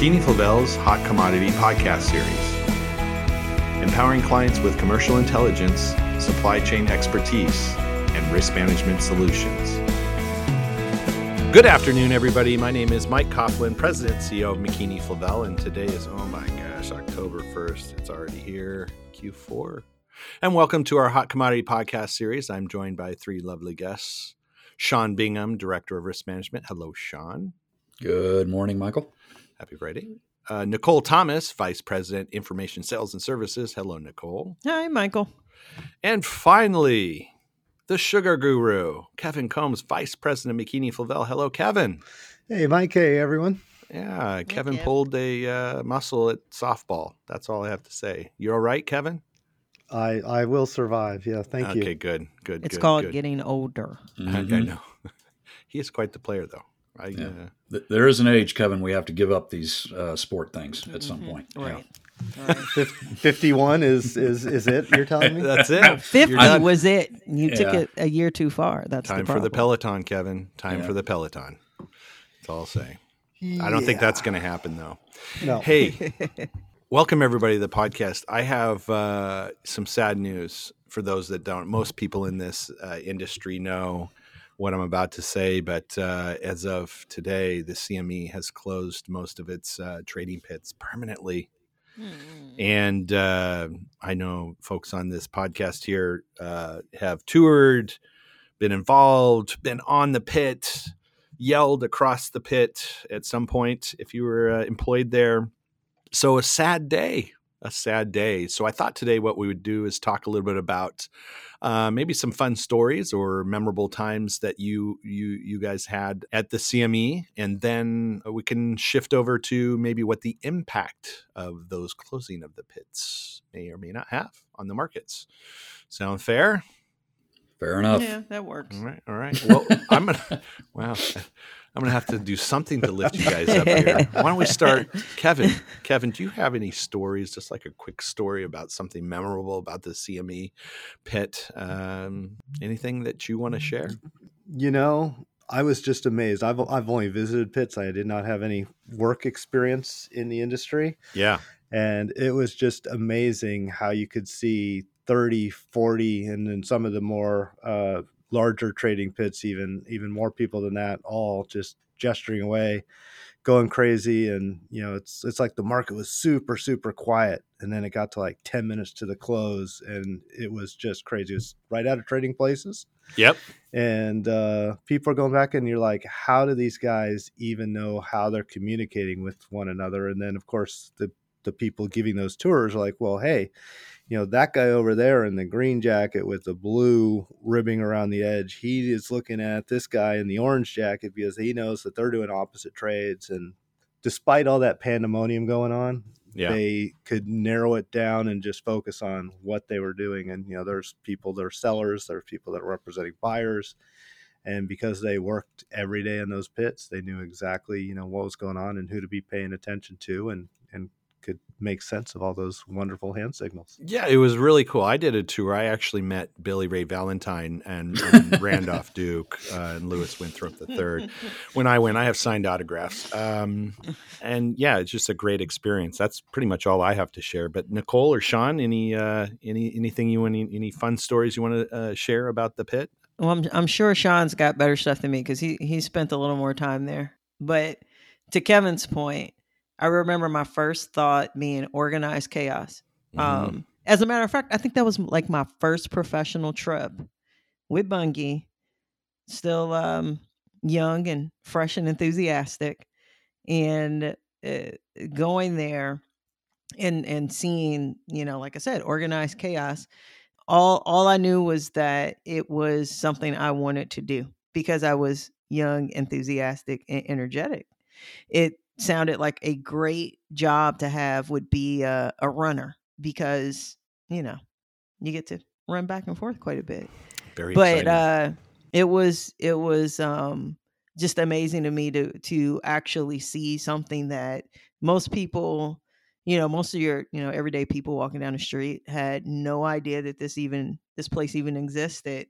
McKeany Flavell's Hot Commodity Podcast Series, empowering clients with commercial intelligence, supply chain expertise, and risk management solutions. Good afternoon, everybody. My name is Mike Coughlin, President CEO of McKeany Flavell, and today is, oh my gosh, October 1st. It's already here, Q4. And welcome to our Hot Commodity Podcast Series. I'm joined by three lovely guests. Sean Bingham, Director of Risk Management. Hello, Sean. Good morning, Michael. Happy Friday. Uh, Nicole Thomas, Vice President, Information Sales and Services. Hello, Nicole. Hi, Michael. And finally, the sugar guru, Kevin Combs, Vice President of McKeany Flavell. Hello, Kevin. Hey, Mike. Hey, everyone. Yeah, Kevin Kev. pulled a uh, muscle at softball. That's all I have to say. You're all right, Kevin? I I will survive. Yeah, thank okay, you. Okay, good, good. It's good, called good. getting older. I, I know. he is quite the player, though. I, Yeah. uh, There is an age, Kevin, we have to give up these uh, sport things at some Mhm. point. Yeah. Right. right. Fifty-one is is is it? You're telling me? that's it. 50 You're was it. You took it a year too far. That's Time the for the. Peloton, Kevin. Time Yeah. for the Peloton. That's all I'll say. I don't think that's going to happen, though. no. Hey, welcome everybody to the podcast. I have uh, some sad news for those that don't. Most people in this uh, industry know what I'm about to say, but uh, as of today, the CME has closed most of its uh, trading pits permanently. Mm. And uh, I know folks on this podcast here uh, have toured, been involved, been on the pit, yelled across the pit at some point if you were uh, employed there. So a sad day, a sad day. So I thought today what we would do is talk a little bit about uh, maybe some fun stories or memorable times that you you you guys had at the CME, and then we can shift over to maybe what the impact of those closing of the pits may or may not have on the markets. Sound fair? Fair enough. Yeah, that works. All right, all right. Well, I'm gonna wow, I'm gonna have to do something to lift you guys up here. Why don't we start, Kevin? Kevin, do you have any stories, just like a quick story about something memorable about the CME pit? Um, anything that you want to share? You know, I was just amazed. I've I've only visited pits. I did not have any work experience in the industry, Yeah, and it was just amazing how you could see 30, 40, and then some of the more uh, larger trading pits, even even more people than that, all just gesturing away, going crazy, and you know, it's it's like the market was super super quiet, and then it got to like ten minutes to the close, and it was just crazy. It was right out of trading places, yep, and uh, people are going back, and you're like, how do these guys even know how they're communicating with one another? And then of course the the people giving those tours are like, well, hey, you know that guy over there in the green jacket with the blue ribbing around the edge he is looking at this guy in the orange jacket because he knows that they're doing opposite trades. And despite all that pandemonium going on yeah, they could narrow it down and just focus on what they were doing. And you know there's people that are sellers there's people that are representing buyers. And because they worked every day in those pits they knew exactly you know what was going on and who to be paying attention to and and could make sense of all those wonderful hand signals yeah. It was really cool. I did a tour. I actually met Billy Ray Valentine and, and Randolph Duke uh, and Louis Winthorpe the third. when I went, I have signed autographs. Um, and yeah, it's just a great experience. That's pretty much all I have to share. But Nicole or Sean, any uh, any anything you want, any, any fun stories you want to uh, share about the pit? Well, I'm, I'm sure Sean's got better stuff than me because he he spent a little more time there. But to Kevin's point, I remember my first thought being organized chaos. Mhm. Um, as a matter of fact, I think that was like my first professional trip with Bunge, still um, young and fresh and enthusiastic, and uh, going there and and seeing, you know, like I said, organized chaos. All all I knew was that it was something I wanted to do because I was young, enthusiastic, and energetic. It sounded like a great job to have would be a, a runner because you know you get to run back and forth quite a bit. Very but uh it was it was um just amazing to me to to actually see something that most people you know most of your you know everyday people walking down the street had no idea that this even this place even existed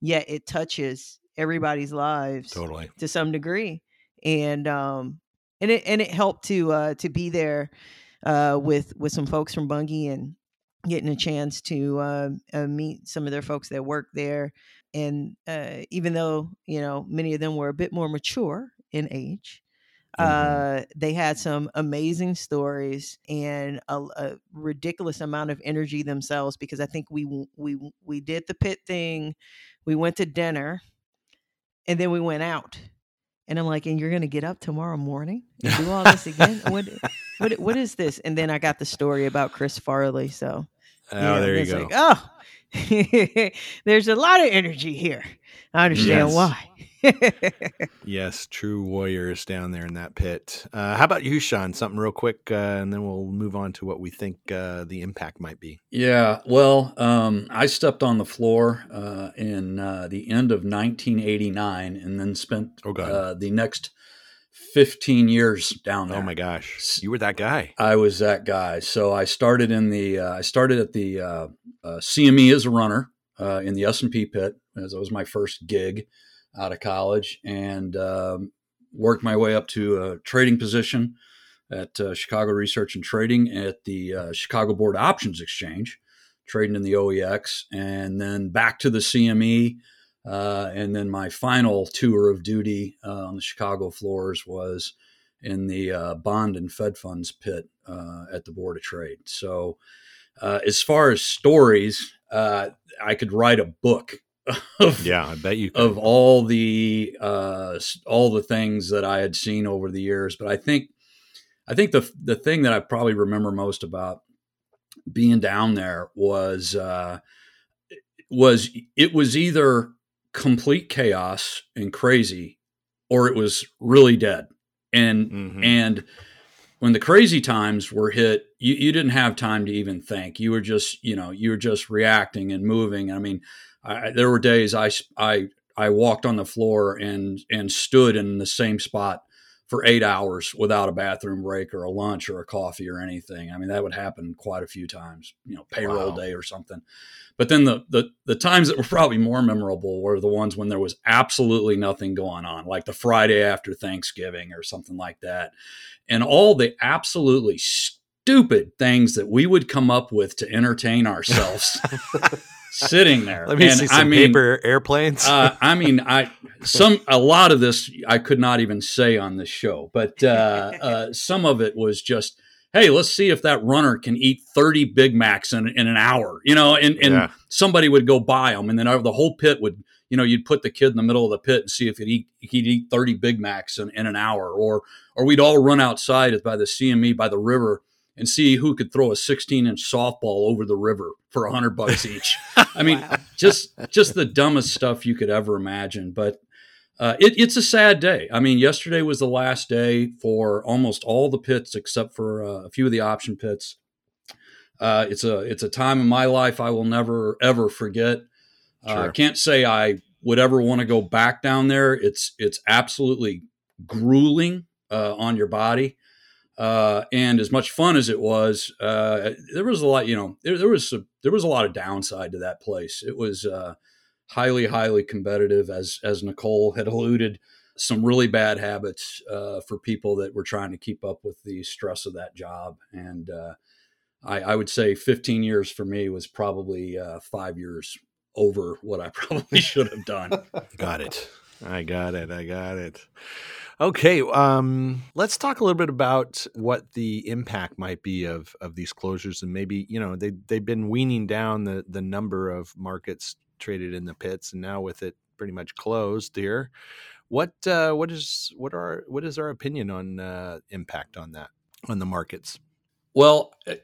yet it touches everybody's lives totally. to some degree. And um and it and it helped to uh, to be there uh, with with some folks from Bunge and getting a chance to uh, uh, meet some of their folks that work there. And uh, even though you know many of them were a bit more mature in age, Mhm. uh, they had some amazing stories and a, a ridiculous amount of energy themselves. Because I think we we we did the pit thing, we went to dinner, and then we went out. And I'm like, and you're gonna get up tomorrow morning and do all this again? what what what is this? And then I got the story about Chris Farley. So Oh, yeah, there you go. like, oh, there's a lot of energy here. I understand Yes. why. Yes, true warriors down there in that pit. Uh, how about you, Sean? Something real quick, uh, and then we'll move on to what we think uh, the impact might be. Yeah, well, um, I stepped on the floor uh, in uh, the end of 1989, and then spent Oh, uh, the next 15 years down there. Oh my gosh, you were that guy. I was that guy. So I started in the uh, I started at the uh, uh, CME as a runner uh, in the S and P pit, as that was my first gig out of college, and um, worked my way up to a trading position at uh, Chicago Research and Trading at the uh, Chicago Board Options Exchange, trading in the OEX, and then back to the CME. Uh, and then my final tour of duty uh, on the Chicago floors was in the uh, bond and Fed funds pit uh, at the Board of Trade. So, as far as stories, I could write a book of, Yeah, I bet you. Could. of all the uh, all the things that I had seen over the years. But I think I think the the thing that I probably remember most about being down there was uh, was it was either complete chaos and crazy, or it was really dead. And Mhm. and when the crazy times were hit, you, you didn't have time to even think. You were just, you know, you were just reacting and moving. I mean, I, there were days I, I, I walked on the floor and, and stood in the same spot for eight hours without a bathroom break or a lunch or a coffee or anything. I mean, that would happen quite a few times, you know, payroll Wow. day or something. But then the, the the times that were probably more memorable were the ones when there was absolutely nothing going on, like the Friday after Thanksgiving or something like that, and all the absolutely stupid things that we would come up with to entertain ourselves sitting there. Let me And see some I mean, paper airplanes. uh, I mean, I some a lot of this I could not even say on this show, but uh, uh, some of it was just, hey, let's see if that runner can eat thirty Big Macs in, in an hour, you know, and and Yeah. somebody would go buy them, and then the whole pit would, you know, you'd put the kid in the middle of the pit and see if he'd eat he'd eat thirty Big Macs in, in an hour, or or we'd all run outside by the CME by the river and see who could throw a 16 inch softball over the river for a hundred bucks each. I mean, Wow. just just the dumbest stuff you could ever imagine. But uh, it, it's a sad day. I mean, yesterday was the last day for almost all the pits except for uh, a few of the option pits. Uh, it's a it's a time in my life I will never ever forget. Uh, I Sure. can't say I would ever want to go back down there. It's it's absolutely grueling uh, on your body. Uh, and as much fun as it was, uh, there was a lot. You know, there, there was some, there was a lot of downside to that place. It was uh, highly, highly competitive, as as Nicole had alluded. Some really bad habits uh, for people that were trying to keep up with the stress of that job, and uh, I, I would say 15 years for me was probably uh, five years over what I probably should have done. Got it. I got it. I got it. Okay, um, let's talk a little bit about what the impact might be of of these closures, and maybe you know they they've been weaning down the the number of markets traded in the pits, and now with it pretty much closed here, what uh, what is what are what is our opinion on uh, impact on that on the markets? Well, uh,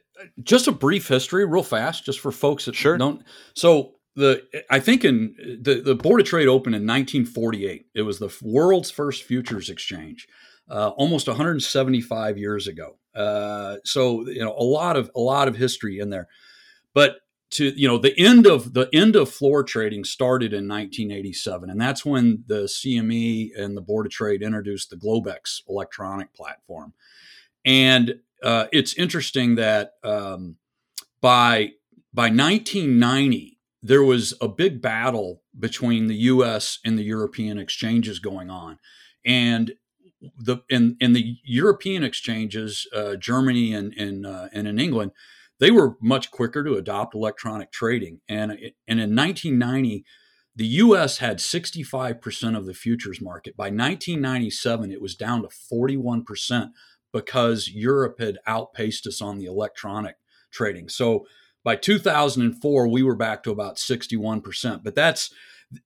just a brief history, real fast, just for folks that Sure. don't. So the I think in the the Board of Trade opened in 1948. It was the world's first futures exchange, uh, almost 175 years ago. Uh, so you know a lot of a lot of history in there, but to you know the end of the end of floor trading started in 1987 and that's when the CME and the board of trade introduced the Globex electronic platform and uh, it's interesting that um, by by 1990 there was a big battle between the U.S. and the European exchanges going on, and the in in the European exchanges, uh, Germany and and uh, and in England, they were much quicker to adopt electronic trading. And and in 1990, the U.S. had 65 percent of the futures market. By 1997, it was down to 41 percent because Europe had outpaced us on the electronic trading. So by 2004, we were back to about 61 percent. But that's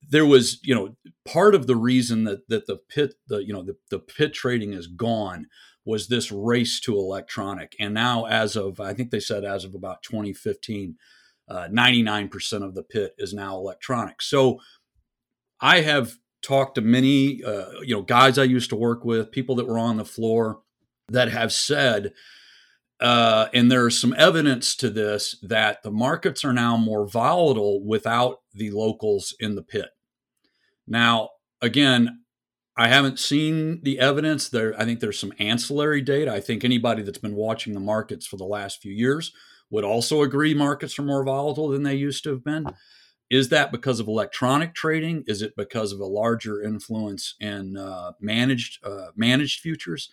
there was you know part of the reason that that the pit the you know the, the pit trading is gone was this race to electronic and now as of i think they said as of about 2015 uh, 99% of the pit is now electronic so i have talked to many uh, you know guys i used to work with people that were on the floor that have said uh, and there's some evidence to this that the markets are now more volatile without the locals in the pit. Now, again, I haven't seen the evidence there. I think there's some ancillary data. I think anybody that's been watching the markets for the last few years would also agree markets are more volatile than they used to have been. Is that because of electronic trading? Is it because of a larger influence in uh, managed uh, managed futures?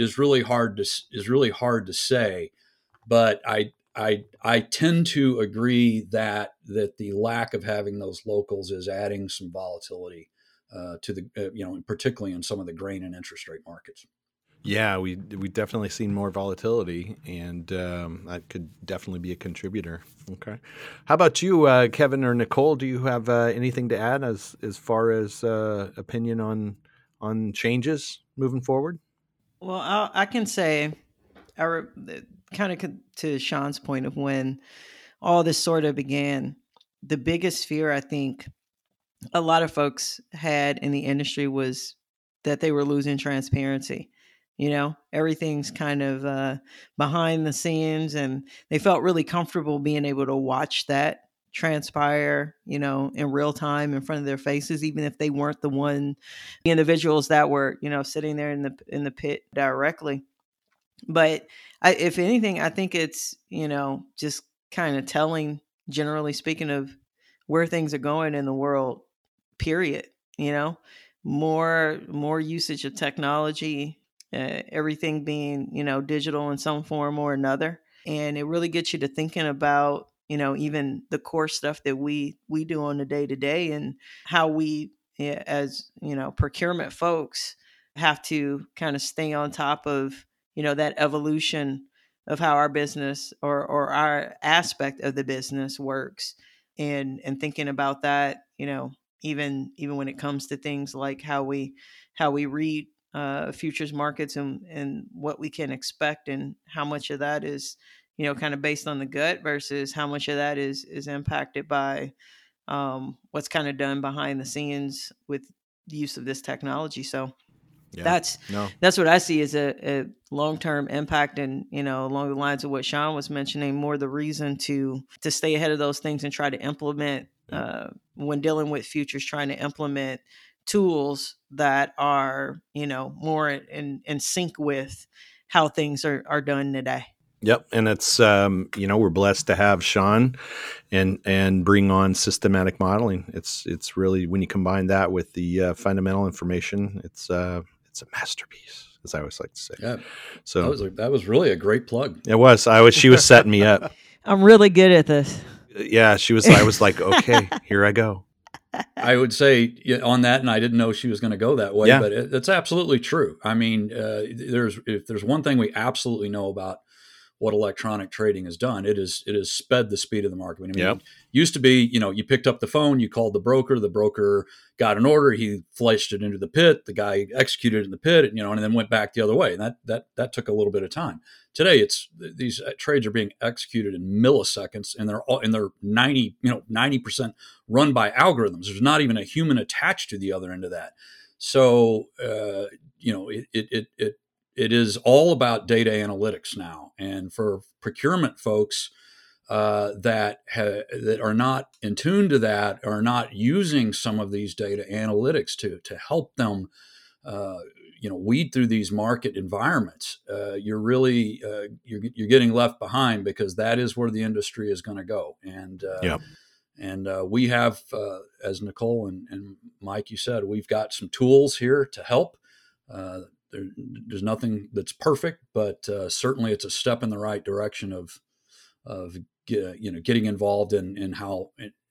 Is really hard to is really hard to say, but I I I tend to agree that that the lack of having those locals is adding some volatility uh, to the uh, you know particularly in some of the grain and interest rate markets. Yeah, we we definitely seen more volatility, and um, that could definitely be a contributor. Okay, how about you, uh, Kevin or Nicole? Do you have uh, anything to add as as far as uh, opinion on on changes moving forward? Well, i i can say, I re- kind of to Sean's point of when all this sort of began, the biggest fear I think a lot of folks had in the industry was that they were losing transparency. You know, everything's kind of uh, behind the scenes, and they felt really comfortable being able to watch that transpire, you know, in real time in front of their faces, even if they weren't the one the individuals that were, you know, sitting there in the in the pit directly. But I, if anything, I think it's, you know, just kind of telling, generally speaking, of where things are going in the world, period. You know, more more usage of technology, uh, everything being, you know, digital in some form or another. And it really gets you to thinking about you know even the core stuff that we we do on the day to day and how we as you know procurement folks have to kind of stay on top of you know that evolution of how our business or or our aspect of the business works and and thinking about that you know even even when it comes to things like how we how we read uh, futures markets and and what we can expect and how much of that is you know, kind of based on the gut versus how much of that is is impacted by um, what's kind of done behind the scenes with the use of this technology. So yeah. that's no. that's what I see as a, a long term impact, and you know, along the lines of what Sean was mentioning, more the reason to to stay ahead of those things and try to implement uh, when dealing with futures, trying to implement tools that are you know more in in sync with how things are are done today. Yep, and it's um, you know we're blessed to have Sean, and and bring on systematic modeling. It's it's really when you combine that with the uh, fundamental information, it's uh, it's a masterpiece, as I always like to say. Yeah. So that was a, that was really a great plug. It was. I was. She was setting me up. I'm really good at this. Yeah, she was. I was like, okay, here I go. I would say on that, and I didn't know she was going to go that way, yeah. but it, it's absolutely true. I mean, uh, there's if there's one thing we absolutely know about what electronic trading has done. It is it has sped the speed of the market. I mean, yep. used to be, you know, you picked up the phone, you called the broker, the broker got an order, he flashed it into the pit, the guy executed in the pit, you know, and then went back the other way. And that that that took a little bit of time. Today, it's these uh, trades are being executed in milliseconds, and they're all and they're ninety, you know, ninety percent run by algorithms. There's not even a human attached to the other end of that. So, uh, you know, it it it it is all about data analytics now. And for procurement folks uh, that ha- that are not in tune to that, are not using some of these data analytics to to help them, uh, you know, weed through these market environments, uh, you're really uh, you're you're getting left behind because that is where the industry is going to go. And uh, yeah. And uh, we have, as Nicole and, and, Mike, you said, we've got some tools here to help there, there's nothing that's perfect, but uh, certainly it's a step in the right direction of of you know getting involved in in how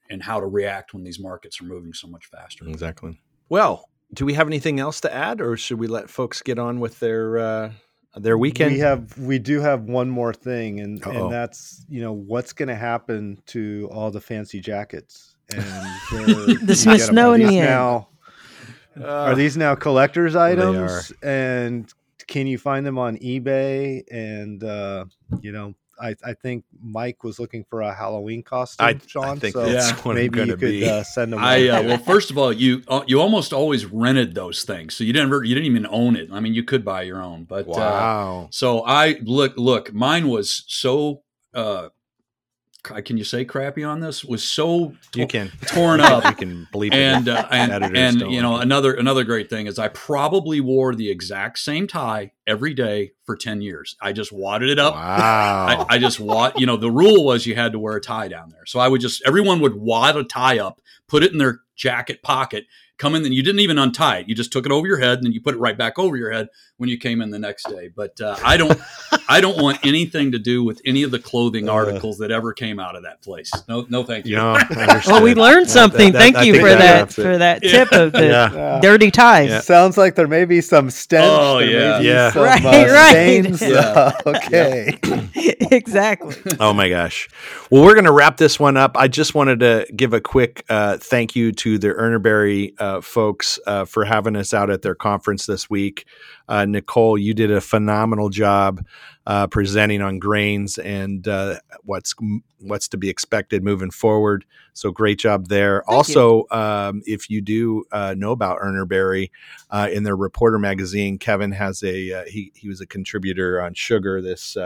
and how to react when these markets are moving so much faster. Exactly. Well, do we have anything else to add, or should we let folks get on with their uh, their weekend? We have we do have one more thing, and Uh-oh. and that's you know what's going to happen to all the fancy jackets and the Smithsonian now. Uh, are these now collectors items? And can you find them on eBay? And uh, you know, I, I think Mike was looking for a Halloween costume, I, Sean. I think so that's what maybe you could uh, send them. I uh, well, first of all, you uh, you almost always rented those things, so you didn't you didn't even own it. I mean, you could buy your own, but uh, wow. so I look look, mine was so uh, can you say crappy on this? Was so you can. torn up. You can believe and uh, and, and you know another another great thing is i probably wore the exact same tie every day for 10 years. I just wadded it up. Wow. I, I just wad you know the rule was you had to wear a tie down there. So i would just everyone would wad a tie up put it in their jacket pocket come in and you didn't even untie it. You just took it over your head and then you put it right back over your head when you came in the next day. But uh, I don't, I don't want anything to do with any of the clothing uh, articles that ever came out of that place. No, no, thank you. No, well, we learned something. That, that, thank you for that for that tip of the yeah. dirty ties. Yeah. Sounds like there may be some stench. Oh yeah, yeah, some, right, uh, right. Stains, yeah. okay, exactly. Oh my gosh. Well, we're going to wrap this one up. I just wanted to give a quick uh, thank you to the Urner Barry uh, folks uh, for having us out at their conference this week. Uh, Nicole, you did a phenomenal job uh, presenting on grains and uh, what's what's to be expected moving forward. So great job there. Thank also, um, if you do uh, know about Urner Barry, uh, in their Reporter magazine, Kevin has a uh, he he was a contributor on sugar this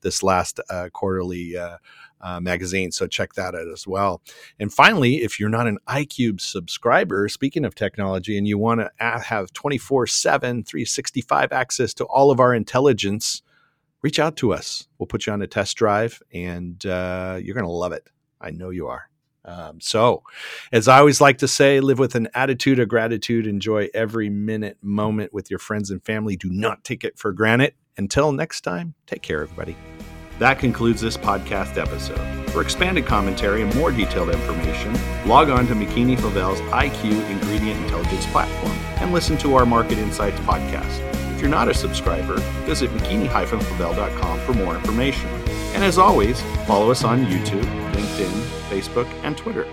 this last quarterly uh, magazine. So check that out as well. And finally, if you're not an IQ subscriber, speaking of technology, and you want to have 24 7, 365 access to all of our intelligence, reach out to us. We'll put you on a test drive and uh, you're going to love it. I know you are. Um, so, as I always like to say, live with an attitude of gratitude. Enjoy every minute, moment with your friends and family. Do not take it for granted. Until next time, take care, everybody. That concludes this podcast episode. For expanded commentary and more detailed information, log on to McKeany Flavell's IQ Ingredient Intelligence platform and listen to our Market Insights podcast. If you're not a subscriber, visit mckeany-flavell.com for more information. And as always, follow us on YouTube, LinkedIn, Facebook, and Twitter.